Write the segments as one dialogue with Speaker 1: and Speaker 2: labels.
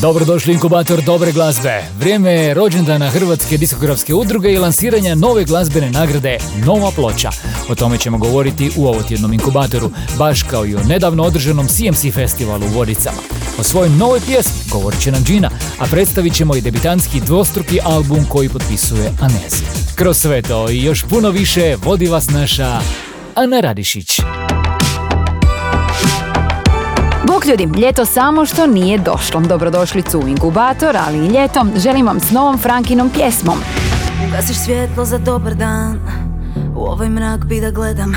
Speaker 1: Dobrodošli inkubator dobre glazbe. Vrijeme je rođendana Hrvatske diskografske udruge i lansiranja nove glazbene nagrade Nova ploča. O tome ćemo govoriti u ovotjednom inkubatoru, baš kao i o nedavno održanom CMC festivalu u Vodicama. O svojoj novoj pjesmi govorit će nam Gina, a predstavit ćemo i debitanski dvostruki album koji potpisuje Anezi. Kroz sve to i još puno više vodi vas naša Ana Radišić.
Speaker 2: Ljudi, ljeto samo što nije došlo. Dobrodošlicu u inkubator, ali i ljetom. Želim vam s novom Frankinom pjesmom.
Speaker 3: Ugasiš svjetlo za dobar dan. U ovaj mrak bi da gledam.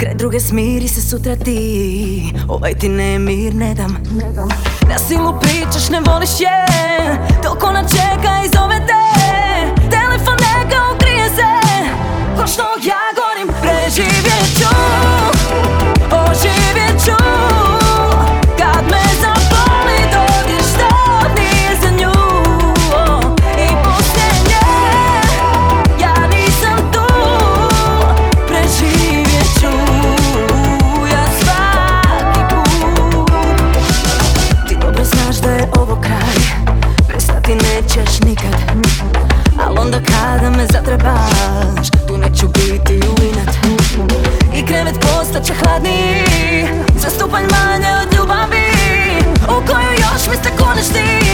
Speaker 3: Kraj druge smiri se sutra ti. Ovaj ti nemir ne dam. Na silu pričaš ne voliš je. Dok ona čeka i zove te. Telefon neka ukrije se. Ko što ja gorim Preživjet ću. Oživjet ću zatrebaš Tu neću biti u inat I krevet postaće hladniji Za stupanj manje od ljubavi U koju još mi se kuneš ti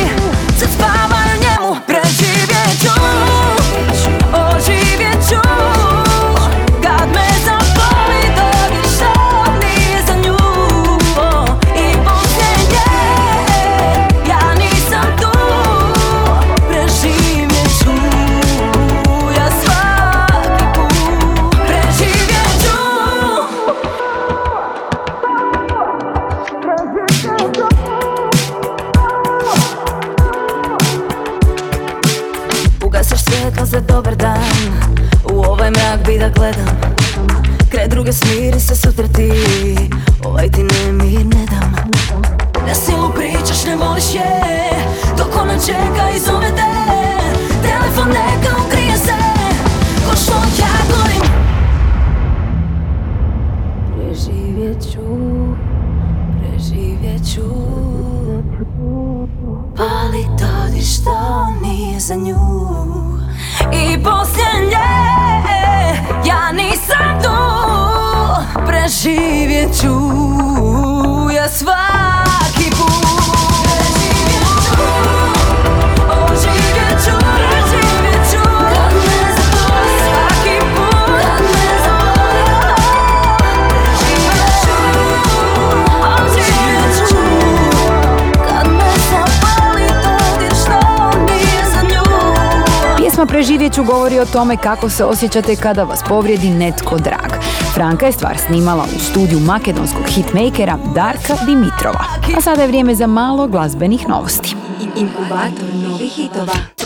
Speaker 2: Pjesma Preživjet ću govori o tome kako se osjećate kada vas povrijedi netko drag. Franka je stvar snimala u studiju makedonskog hitmakera Darka Dimitrova. A sada je vrijeme za malo glazbenih novosti.
Speaker 4: Inkubator novih hitova.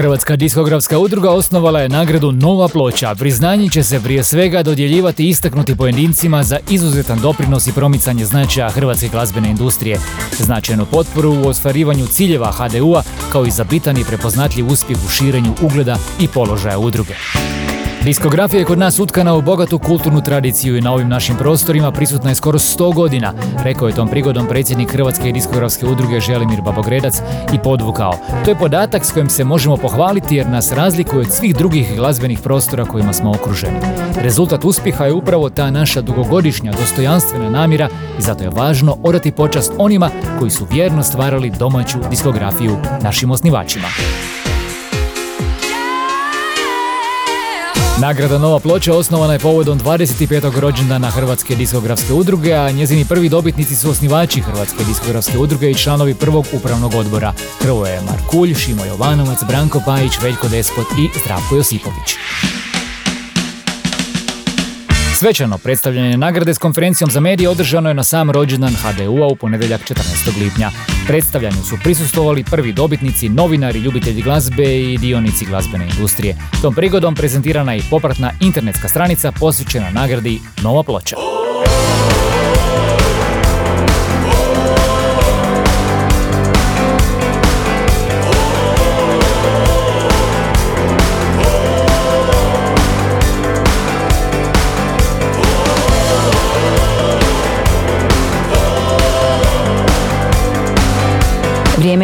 Speaker 1: Hrvatska diskografska udruga osnovala je nagradu Nova ploča. Priznanje će se prije svega dodjeljivati istaknuti pojedincima za izuzetan doprinos i promicanje značaja hrvatske glazbene industrije. Značajnu potporu u ostvarivanju ciljeva HDU-a kao i za bitan i prepoznatljiv uspjeh u širenju ugleda i položaja udruge. Diskografija je kod nas utkana u bogatu kulturnu tradiciju i na ovim našim prostorima prisutna je skoro 100 godina, rekao je tom prigodom predsjednik Hrvatske diskografske udruge Želimir Babogredac i podvukao. To je podatak s kojim se možemo pohvaliti jer nas razlikuje od svih drugih glazbenih prostora kojima smo okruženi. Rezultat uspjeha je upravo ta naša dugogodišnja dostojanstvena namjera i zato je važno odati počast onima koji su vjerno stvarali domaću diskografiju našim osnivačima. Nagrada Nova ploča osnovana je povodom 25. rođendana Hrvatske diskografske udruge, a njezini prvi dobitnici su osnivači Hrvatske diskografske udruge i članovi prvog upravnog odbora Hrvoje Markulj, Šimo Jovanovac, Branko Pajić, Veljko Despot i Zdravko Josipović. Svečano predstavljanje nagrade s konferencijom za medije održano je na sam rođendan HDU-a u ponedjeljak 14. lipnja. Predstavljanju su prisustovali prvi dobitnici, novinari, ljubitelji glazbe i dionici glazbene industrije. Tom prigodom prezentirana je i popratna internetska stranica posvećena nagradi Nova ploča.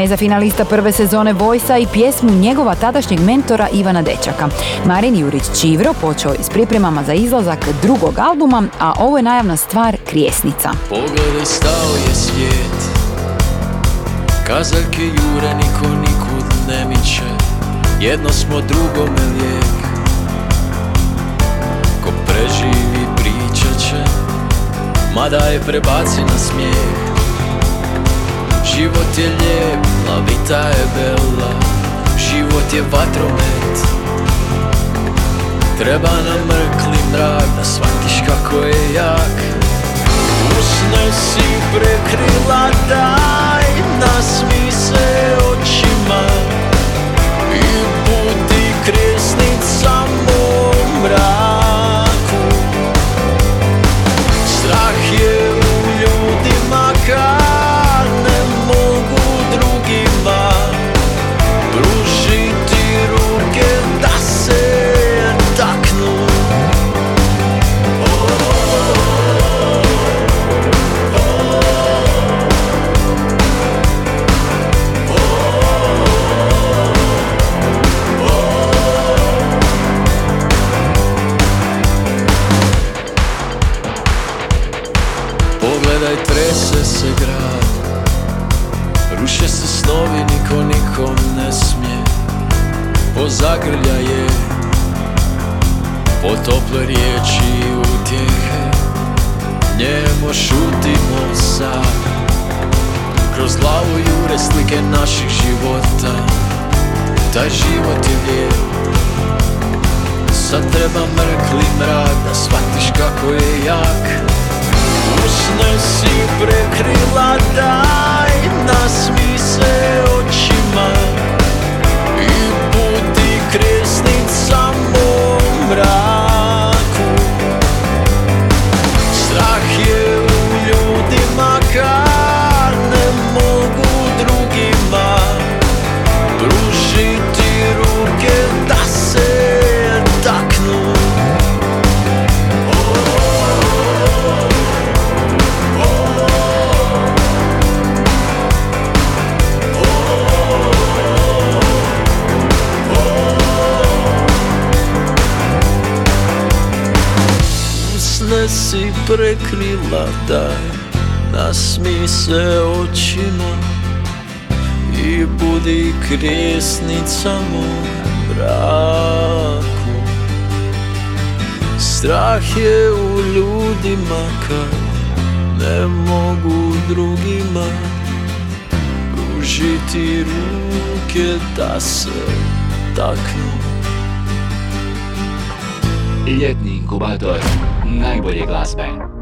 Speaker 2: Za finalista prve sezone Vojsa i pjesmu njegova tadašnjeg mentora Ivana Dečaka. Marin Jurić Čivro počeo je s pripremama za izlazak drugog albuma, a ovo je najavna stvar Krijesnica.
Speaker 5: Pogledaj stao je svijet. Kazaljke jure niko nikud ne miče. Jedno smo drugome lijek. Ko preživi pričat će. Mada je prebaci na smijeh Život je lijep, lavita je bela. Život je vatromet. Treba nam mrkli mrak Da shvatiš kako je jak. Usne si prekrila daj Nasmi se očima. I budi kresnica mom daj Nasmi se očima I budi krijesnica mom braku Strah je u ljudima kad ne mogu drugima Pružiti ruke da se taknu
Speaker 6: Ljetni inkubator najbolje glazbe.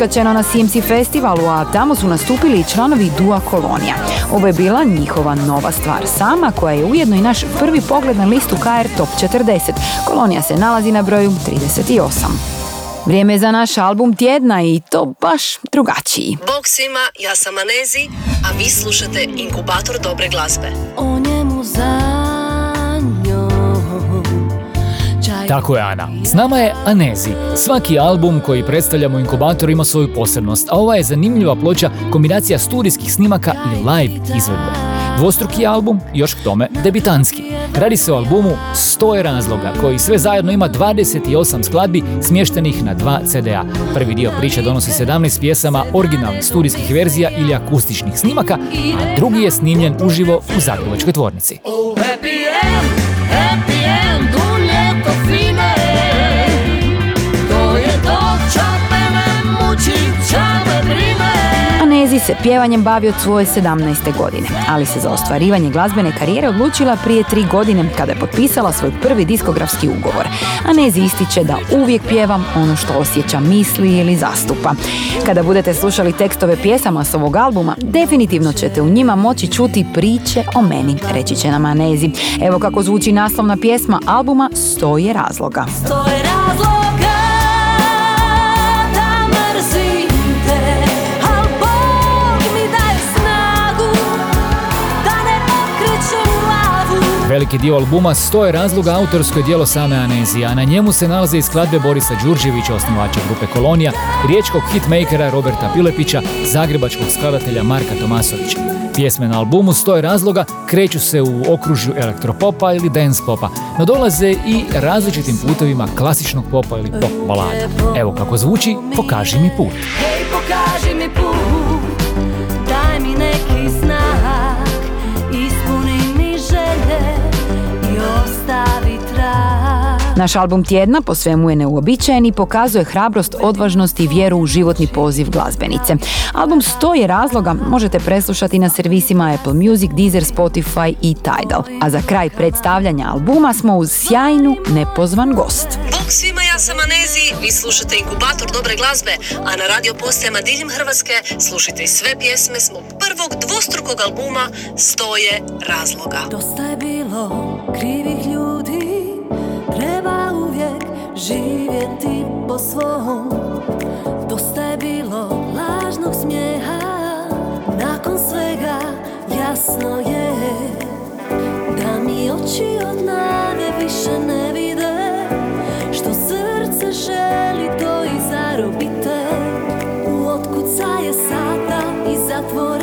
Speaker 2: Otkačeno na CMC festivalu, a tamo su nastupili i članovi Dua Kolonija. Ovo je bila njihova nova stvar sama, koja je ujedno i naš prvi pogled na listu KR Top 40. Kolonija se nalazi na broju 38. Vrijeme je za naš album tjedna i to baš drugačiji.
Speaker 7: Bog svima, ja sam Anezi, a vi slušate Inkubator dobre glazbe.
Speaker 1: Tako je Ana. S nama je Anezi. Svaki album koji predstavljamo inkubator ima svoju posebnost, a ova je zanimljiva ploča kombinacija studijskih snimaka i live izvedbe. Dvostruki album, još k tome debitanski. Radi se o albumu 100 razloga, koji sve zajedno ima 28 skladbi smještenih na dva CD-a. Prvi dio priče donosi 17 pjesama originalnih studijskih verzija ili akustičnih snimaka, a drugi je snimljen uživo u Zagrebačkoj tvornici.
Speaker 2: Anezi se pjevanjem bavi od svoje 17. godine, ali se za ostvarivanje glazbene karijere odlučila prije tri godine kada je potpisala svoj prvi diskografski ugovor. Anezi ističe da uvijek pjevam ono što osjeća, misli ili zastupa. Kada budete slušali tekstove pjesama s ovog albuma, definitivno ćete u njima moći čuti priče o meni, reći će nam Anezi. Evo kako zvuči naslovna pjesma albuma Stoje razloga.
Speaker 8: To je razloga
Speaker 1: Veliki dio albuma 100 je razloga autorsko je dijelo same Anezije, a na njemu se nalaze i skladbe Borisa Đurđevića, osnivača grupe Kolonija, riječkog hitmakera Roberta Pilepića, zagrebačkog skladatelja Marka Tomasovića. Pjesme na albumu 100 je razloga kreću se u okružju elektropopa ili dance popa, no dolaze i različitim putovima klasičnog popa ili pop balada. Evo kako zvuči Pokaži mi put.
Speaker 2: Naš album tjedna po svemu je neuobičajen i pokazuje hrabrost, odvažnost i vjeru u životni poziv glazbenice. Album 100 je razloga možete preslušati na servisima Apple Music, Deezer, Spotify i Tidal. A za kraj predstavljanja albuma smo uz sjajnu nepozvan gost.
Speaker 7: Bog svima, ja sam Anezi, vi slušate Inkubator dobre glazbe, a na radio postajama diljem Hrvatske slušajte i sve pjesme s mog prvog dvostrukog albuma Stoje razloga.
Speaker 8: Dosta je bilo krivih ljudi uvijek živjeti po svom. Dosta je bilo lažnog smijeha Nakon svega jasno je Da mi oči od nade više ne vide Što srce želi to i zarobite. U otkucaje sata i zatvore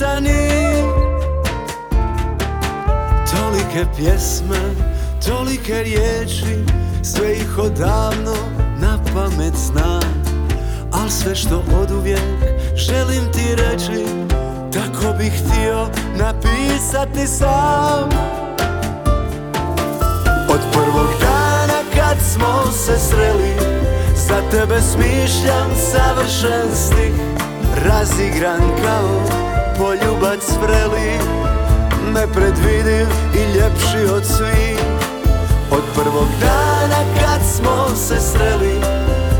Speaker 9: napisani Tolike pjesme, tolike riječi Sve ih odavno na pamet znam. Al sve što oduvijek želim ti reći Tako bih htio napisati sam. Od prvog dana kad smo se sreli Za tebe smišljam savršen stih Razigran kao poljubac vreli Nepredvidiv i ljepši od svih. Od prvog dana kad smo se sreli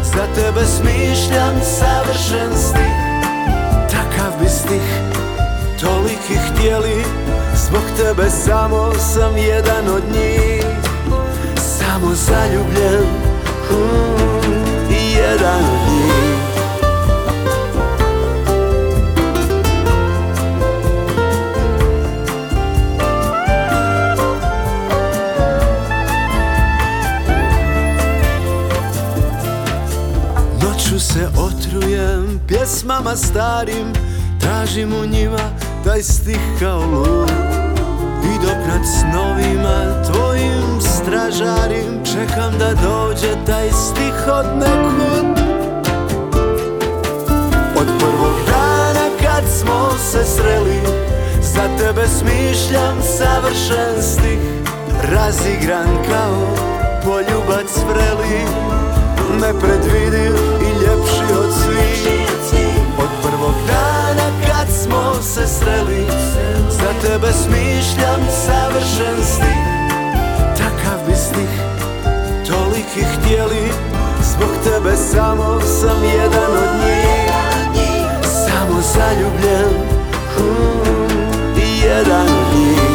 Speaker 9: Za tebe smišljam savršen stih. Takav bi stih toliki htjeli Zbog tebe samo sam jedan od njih. Samo zaljubljen mm, i jedan od njih otrujem pjesmama starim Tražim u njima taj stih kao lud. I dok nad snovima tvojim stražarim Čekam da dođe taj stih od nekud. Od prvog dana kad smo se sreli Za tebe smišljam savršen stih. Razigran kao poljubac vreli Nepredvidiv dana kad smo se sreli Za tebe smišljam savršen stih. Takav bi stih toliki htjeli Zbog tebe samo sam jedan od njih. Samo zaljubljen mm, jedan od njih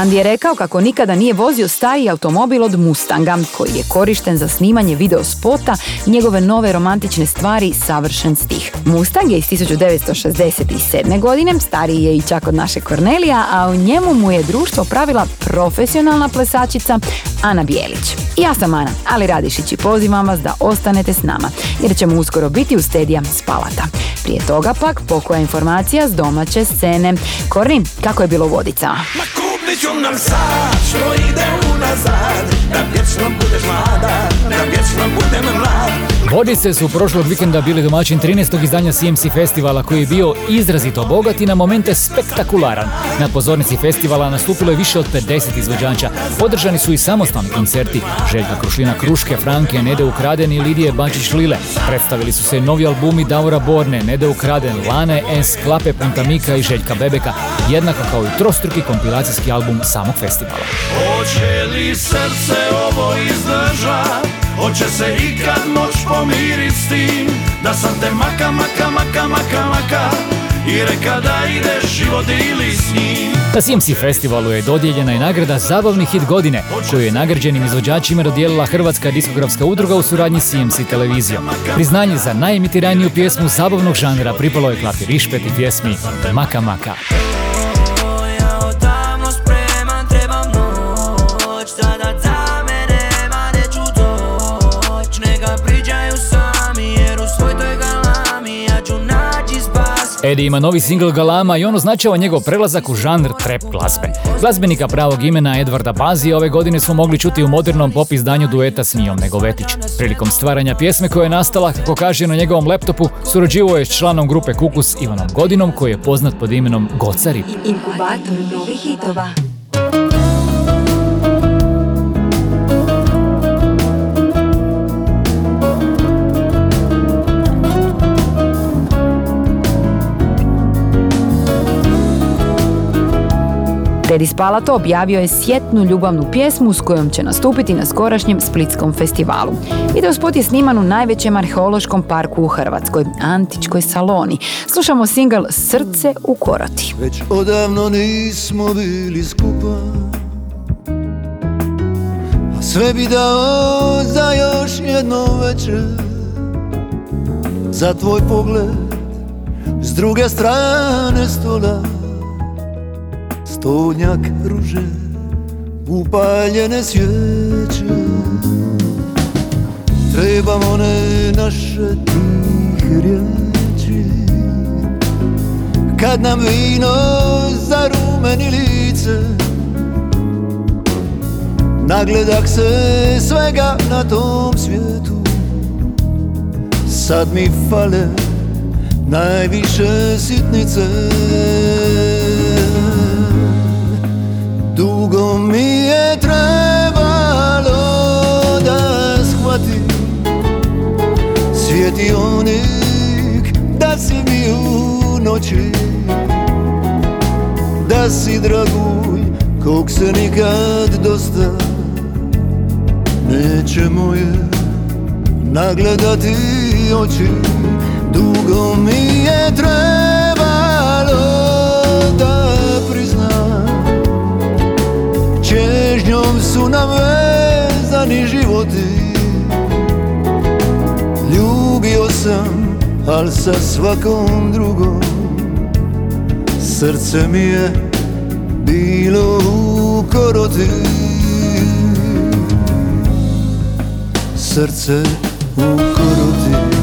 Speaker 2: Sandy je rekao kako nikada nije vozio stariji automobil od Mustanga, koji je korišten za snimanje video spota njegove nove romantične stvari Savršen stih. Mustang je iz 1967. godine, stariji je i čak od naše Kornelija, a u njemu mu je društvo pravila profesionalna plesačica Ana Bijelić. Ja sam Ana, ali Radišić i pozivam vas da ostanete s nama, jer ćemo uskoro biti u stedija Spalata. Prije toga pak pokoja informacija s domaće scene. Korni, kako je bilo u vodicama?
Speaker 10: Kupit nam sad što ide unazad Da vječno budeš mlada, da vječno budem mlad
Speaker 1: Vodice su prošlog vikenda bili domaćin 13. izdanja CMC festivala koji je bio izrazito bogat i na momente spektakularan. Na pozornici festivala nastupilo je više od 50 izvođača. Podržani su i samostalni koncerti Željka Krušlina Kruške, Franke, Nede Ukraden i Lidije Bačić Lile. Predstavili su se novi albumi Davora Borne, Nede Ukraden, Lane S, Klape Puntamika i Željka Bebeka, jednako kao i trostruki kompilacijski album samog festivala.
Speaker 10: Hoće li srce ovo izdržat? Hoće se ikad moć pomirit s tim Da sam te maka, maka, maka, maka, maka I reka da ideš život ili s njim
Speaker 1: Na CMC festivalu je dodijeljena i nagrada Zabavni hit godine, koju je nagrađenim izvođačima dodijelila Hrvatska diskografska udruga u suradnji s CMC televizijom. Priznanje za najemitiraniju pjesmu zabavnog žanra pripalo je Klapi Rišpet i pjesmi Maka Maka. Eddie ima novi singl Galama i on označava njegov prelazak u žanr trap glazbe. Glazbenika pravog imena Edvarda Bazi ove godine smo mogli čuti u modernom pop izdanju dueta s Nijom Negovetić. Prilikom stvaranja pjesme koja je nastala, kako kaže na njegovom laptopu, surađivao je s članom grupe Kukus Ivanom Godinom koji je poznat pod imenom Gocari.
Speaker 4: Inkubator novih hitova.
Speaker 2: Teddy Spalato objavio je sjetnu ljubavnu pjesmu s kojom će nastupiti na skorašnjem Splitskom festivalu. Video spot je sniman u najvećem arheološkom parku u Hrvatskoj, Antičkoj Saloni. Slušamo single Srce u koroti.
Speaker 9: Već odavno nismo bili skupa A sve bi dao za još jedno večer Za tvoj pogled s druge strane stola Stolnjak ruže, upaljene svijeće. Trebam one naše tihe riječi. Kad nam vino zarumeni lice Nagledak se svega na tom svijetu. Sad mi fale najviše sitnice Dugo mi je trebalo da shvatim Svjetionik da si mi u noći. Da si dragulj kog se nikad dosta. Neće moje nagledati oči. Dugo mi je trebalo da Čežnjom su nam vezani životi. Ljubio sam, al sa svakom drugom. Srce mi je bilo u koroti. Srce u koroti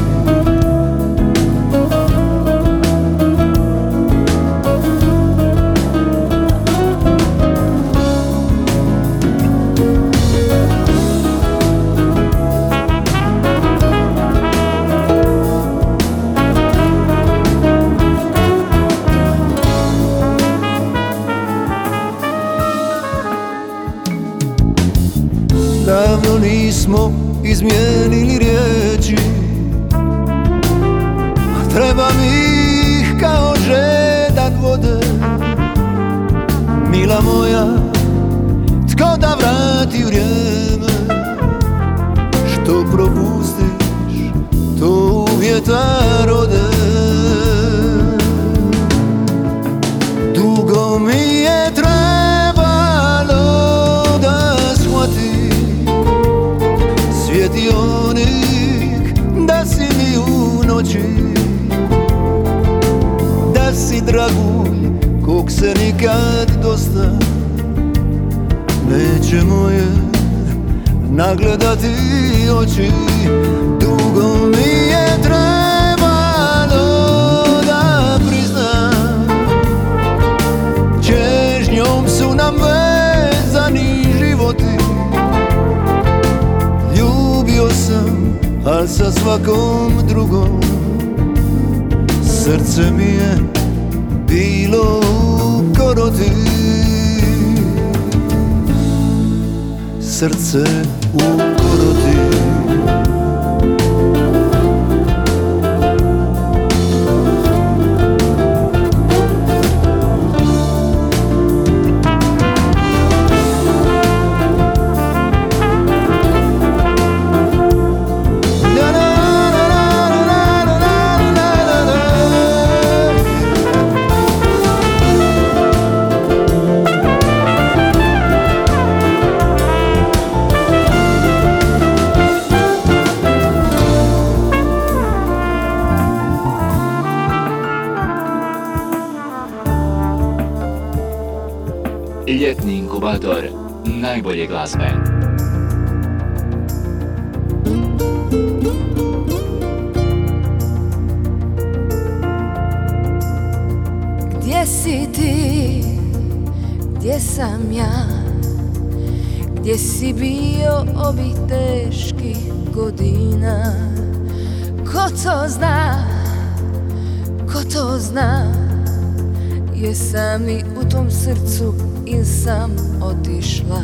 Speaker 9: sam otišla.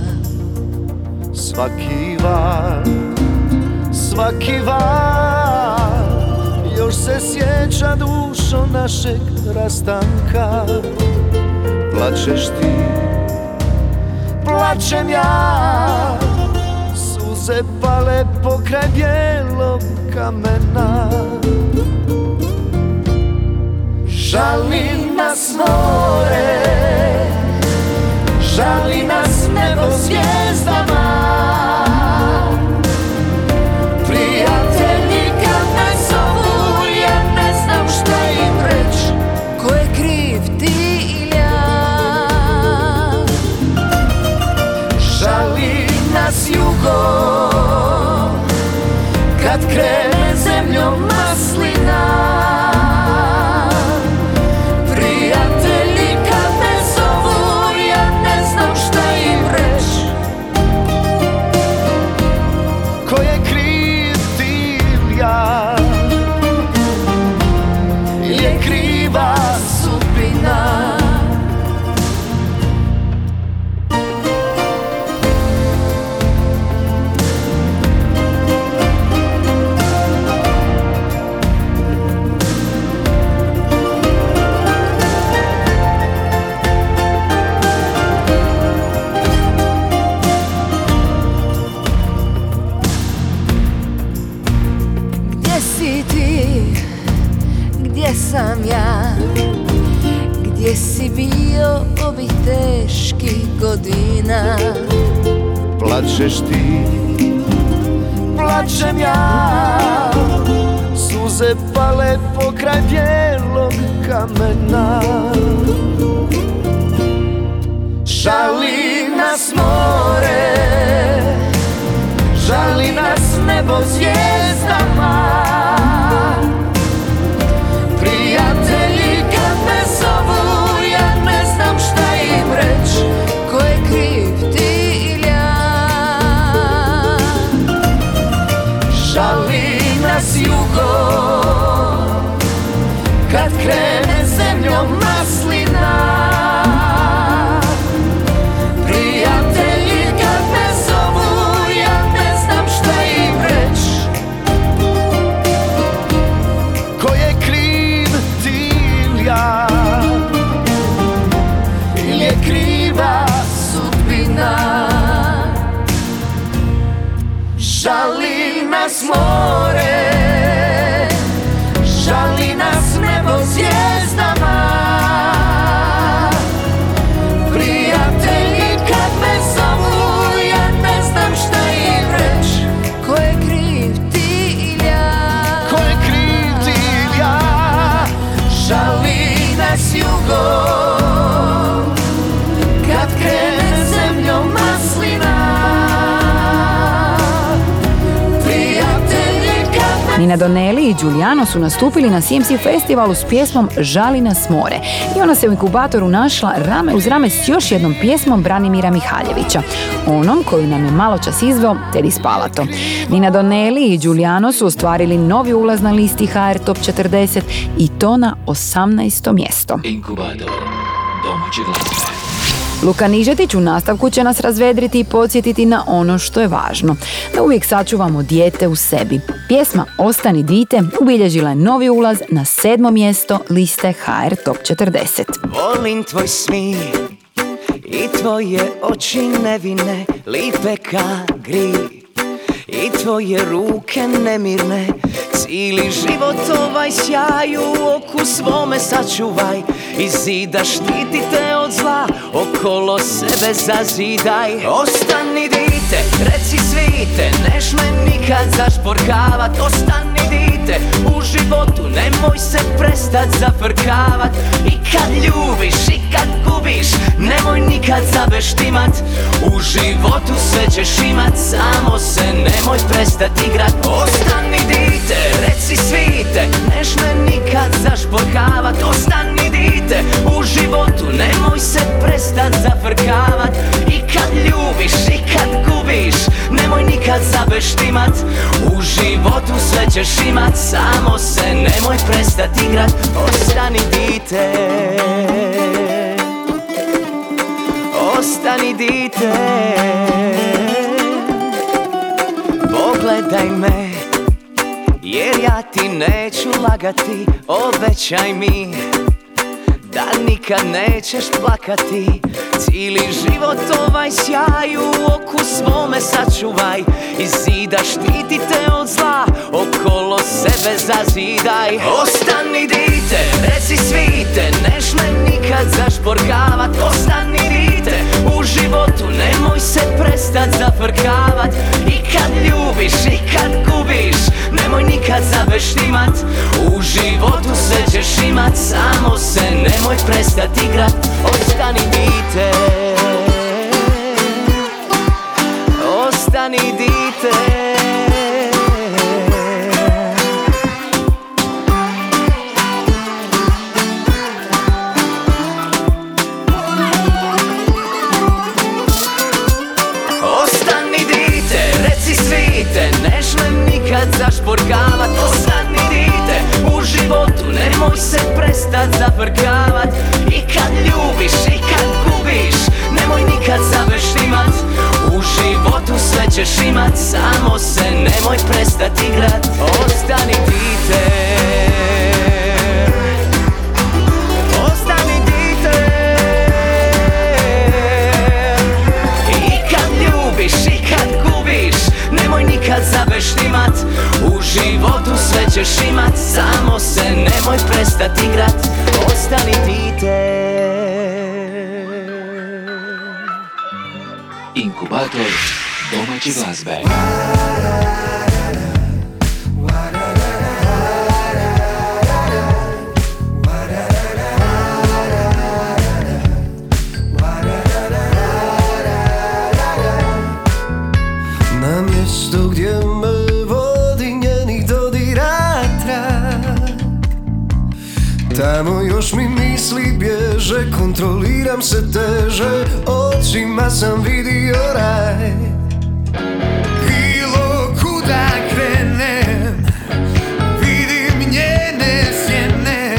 Speaker 11: Svaki val, svaki val Još se sjeća dušo našeg rastanka. Plačeš ti, plačem ja Suze pale pokraj bijelog kamena. Žali nas more Žali nas nebo zvijezdama
Speaker 2: su nastupili na CMC festivalu s pjesmom Žali nas more i ona se u inkubatoru našla rame uz rame s još jednom pjesmom Branimira Mihaljevića, onom koju nam je malo čas izveo Teddy Spalato. Nina Doneli i Giuliano su ostvarili novi ulaz na listi HR Top 40 i to na 18. mjesto.
Speaker 12: Inkubator domaće glazbe.
Speaker 2: Luka Nižetić u nastavku će nas razvedriti i podsjetiti na ono što je važno. Da uvijek sačuvamo dijete u sebi. Pjesma Ostani dite ubilježila je novi ulaz na sedmo mjesto liste HR Top 40.
Speaker 13: Volim tvoj smijeh i tvoje oči nevine, lipe ka gri. I tvoje ruke nemirne, cijeli život ovaj sjaj u oku svome sačuvaj. I zida štiti te od zla, okolo sebe zazidaj. Ostani dite, reci svite, neš me nikad zašporkavat. Ostani dite, u životu nemoj se prestat zafrkavat. I kad ljubiš i kad gubiš, nemoj nikad zabeštimat. U životu sve ćeš imat, samo se nemoj prestat igrat. Ostani dite, reci svite, neš me nikad zašporkavat. Ostani dite, u životu nemoj se prestat zafrkavat I kad ljubiš i kad gubiš Nemoj nikad zabeštimat U životu sve ćeš imat Samo se nemoj prestat igrat. Ostani dite. Ostani dite. Pogledaj me Jer ja ti neću lagati. Obećaj mi Da nikad nećeš plakati. Cijeli život ovaj sjaj U oku svome sačuvaj. I zida štiti te od zla Okolo sebe zazidaj. Ostani dite, reci svite Neš me nikad zašporkavat Ostani dite, u životu Nemoj se prestat
Speaker 14: bježe, kontroliram se teže Očima sam vidio raj. Bilo kuda krenem, vidim njene sjene.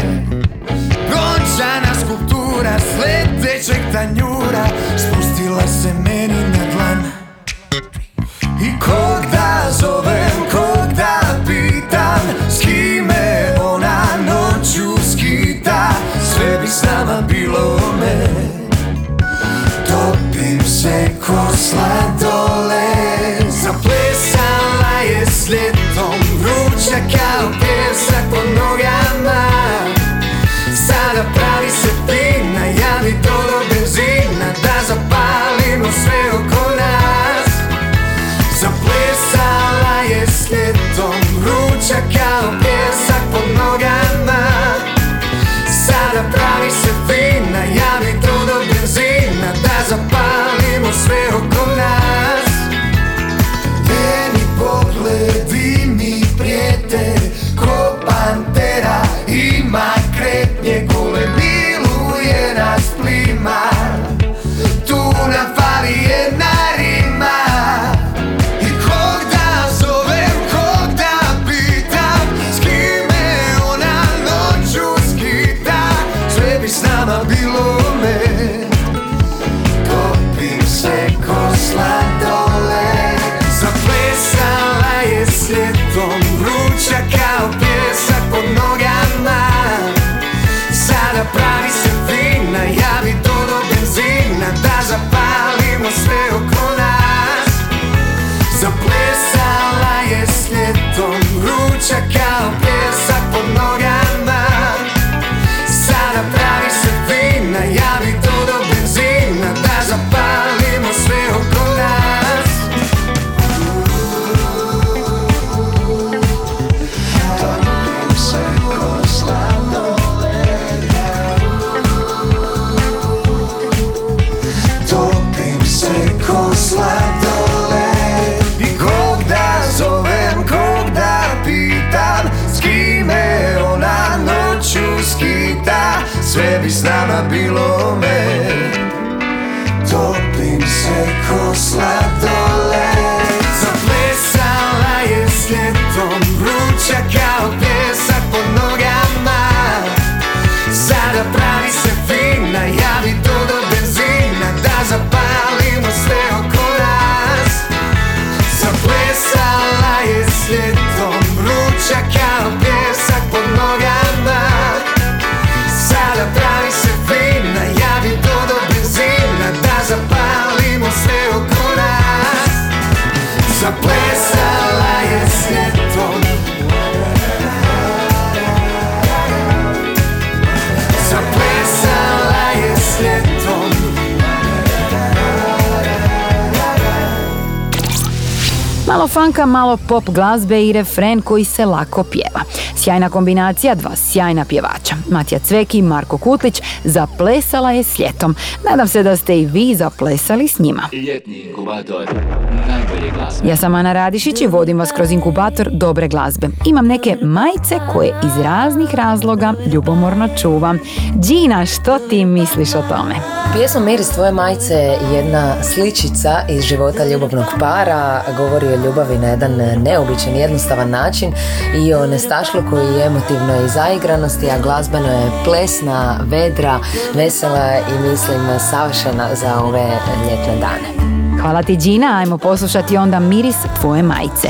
Speaker 14: Brončana skulptura sledećeg tanjura
Speaker 8: Malo fanka, malo pop glazbe i refren koji se lako pjeva. Sjajna kombinacija, dva sjajna pjevača. Matija Cveki i Marko Kutlić zaplesala je s ljetom. Nadam se da ste i vi zaplesali s njima.
Speaker 12: Ljetni inkubator.
Speaker 8: Ja sam Ana Radišić i vodim vas kroz inkubator dobre glazbe. Imam neke majice koje iz raznih razloga ljubomorno čuvam. Gina, što ti misliš o tome?
Speaker 15: Pjesma Miris tvoje majice je jedna sličica iz života ljubavnog para, govori o ljubavi na jedan neobičan, jednostavan način i o nestašluku i zaigranosti, a glazbeno je plesna, vedra, vesela i mislim savršena za ove ljetne dane.
Speaker 8: Hvala ti Gina, ajmo poslušati onda miris tvoje majice.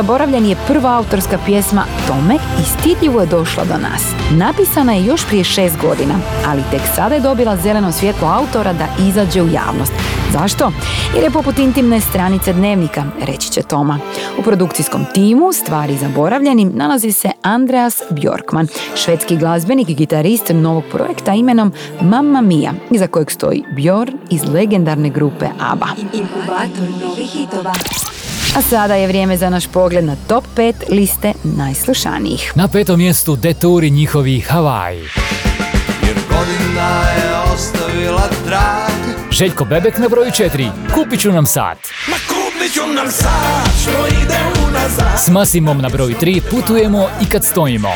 Speaker 2: Zaboravljen je prva autorska pjesma Tome i stidljivo je došla do nas. Napisana je još prije šest godina, ali tek sada je dobila zeleno svjetlo autora da izađe u javnost. Zašto? Jer je poput intimne stranice dnevnika, reći će Toma. U produkcijskom timu stvari zaboravljenim nalazi se Andreas Bjorkman, švedski glazbenik i gitarist novog projekta imenom Mamma Mia, iza kojeg stoji Bjorn iz legendarne grupe ABBA. A sada je vrijeme za naš pogled na top 5 liste najslušanijih.
Speaker 1: Na petom mjestu deturi njihovi Havaj.
Speaker 9: Jer godina je ostavila trag
Speaker 1: Željko Bebek na broju 4. Kupit ću nam sat.
Speaker 9: Ma kupit ću nam sad što ide unazad
Speaker 1: S Masimom na broju 3 putujemo i kad stojimo.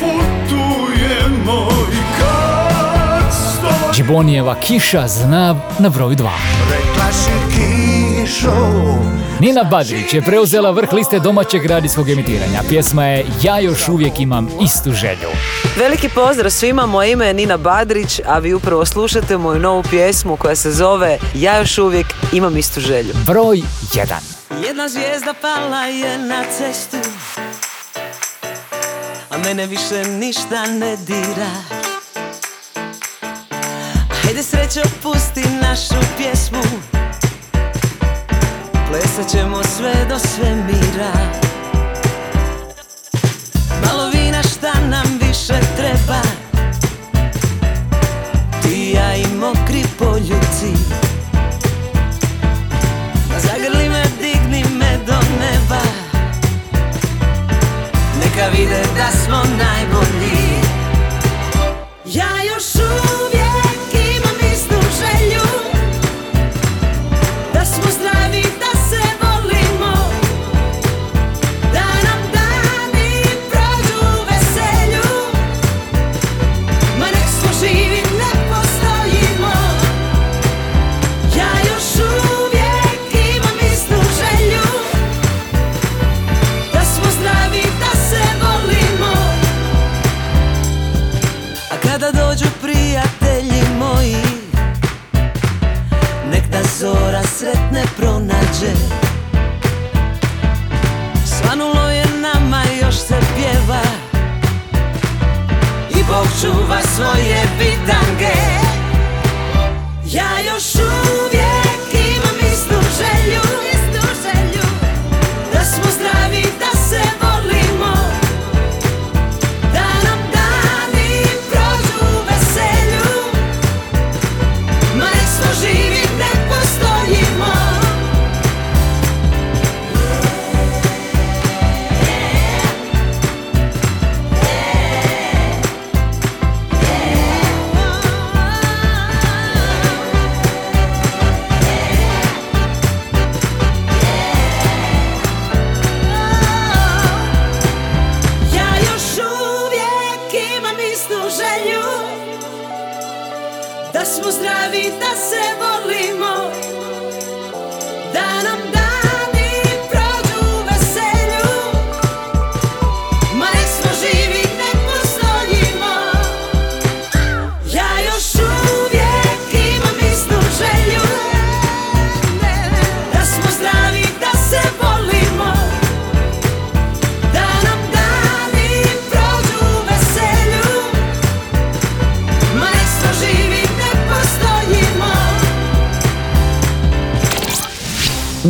Speaker 9: Putujemo i kad sto
Speaker 1: Džibonijeva kiša zna na broju 2.
Speaker 9: Rekla si kišo
Speaker 1: Nina Badrić je preuzela vrh liste domaćeg radijskog emitiranja. Pjesma je Ja još uvijek imam istu želju.
Speaker 16: Veliki pozdrav svima, moje ime je Nina Badrić, a vi upravo slušate moju novu pjesmu koja se zove Ja još uvijek imam istu želju.
Speaker 1: Broj 1.
Speaker 6: Jedna zvijezda pala je na cestu A mene više ništa ne dira Hajde srećo pusti našu pjesmu Plesat ćemo sve do svemira. Malo vina šta nam više treba. Ti ja i mokri poljuci Zagrli me, digni me do neba. Neka vide da smo najbolji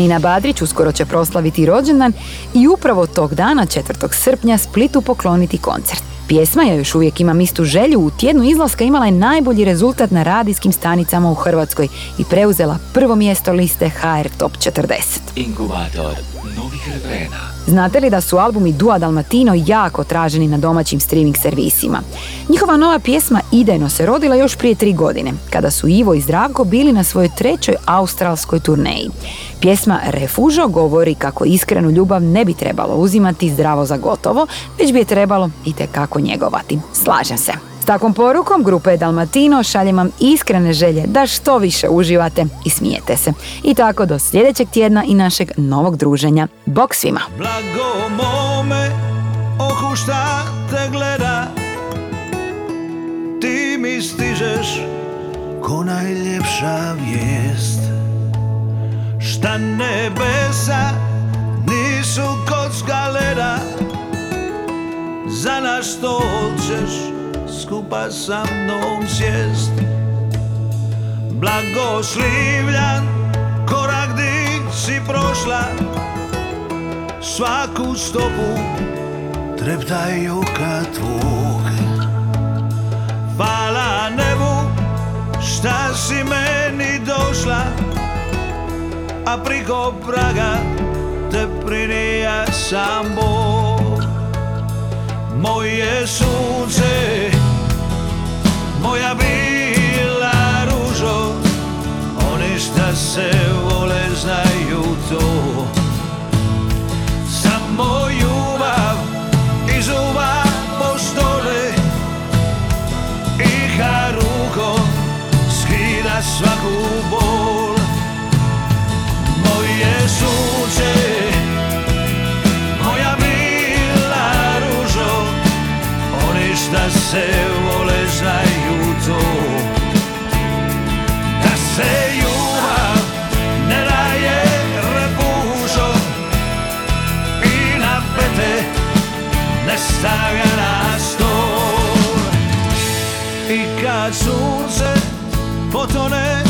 Speaker 2: Nina Badrić uskoro će proslaviti rođendan i upravo tog dana, 4. srpnja, Splitu pokloniti koncert. Pjesma ja još uvijek imam istu želju u tjednu izlaska imala je najbolji rezultat na radijskim stanicama u Hrvatskoj i preuzela prvo mjesto liste HR Top 40.
Speaker 12: Inkubator novih refrena.
Speaker 2: Znate li da su albumi Dua Dalmatino jako traženi na domaćim streaming servisima? Njihova nova pjesma Idejno se rodila još prije tri godine, kada su Ivo i Zdravko bili na svojoj trećoj australskoj turneji. Pjesma Refužo govori kako iskrenu ljubav ne bi trebalo uzimati zdravo za gotovo, već bi je trebalo i kako njegovati. Slažem se. S takvom porukom grupe Dalmatino šaljem vam iskrene želje da što više uživate i smijete se. I tako do sljedećeg tjedna i našeg novog druženja. Bok svima!
Speaker 5: Blago mome, oku šta te gleda Ti mi stižeš ko najljepša vijest Šta nebesa nisu kocka leda Za naš stol ćeš skupa sa mnom sjest. Blagoslivljan korak di si prošla. Svaku stopu treptaju kad tvuk Hvala nebu šta si meni došla? A priko praga te prinija sam Bog. Moje sunce, moja bila ružo Oni šta se vole znaju to. Samo ljubav iz uva postole I rukom skida svaku bol. Moje sunce, moja bila ružo Oni šta se na stol I kad sunce potone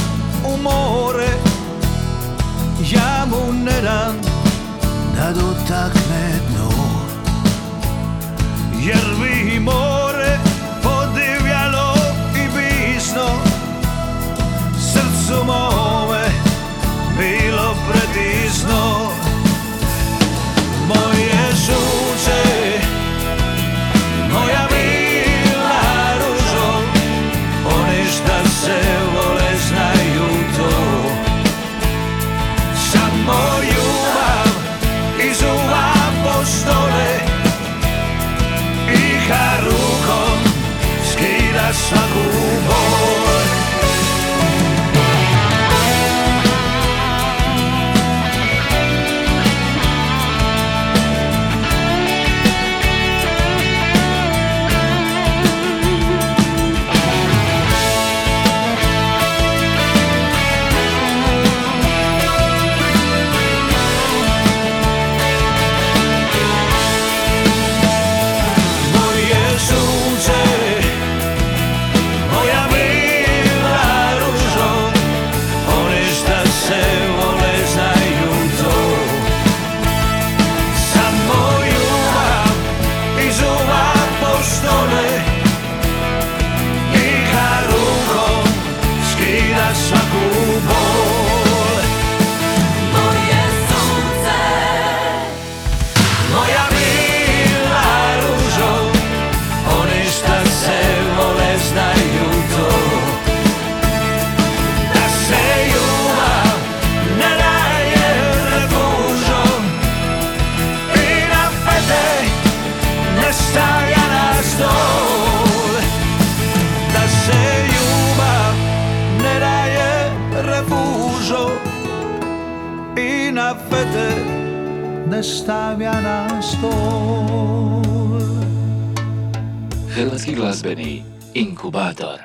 Speaker 5: u more Ja mu ne dam da dotakne dno. Jer bi more podivljalo i bisno Srcu mome bilo predizno. Moje sunce, Samo ljubav stavlja na stol
Speaker 12: Hrvatski glazbeni inkubator.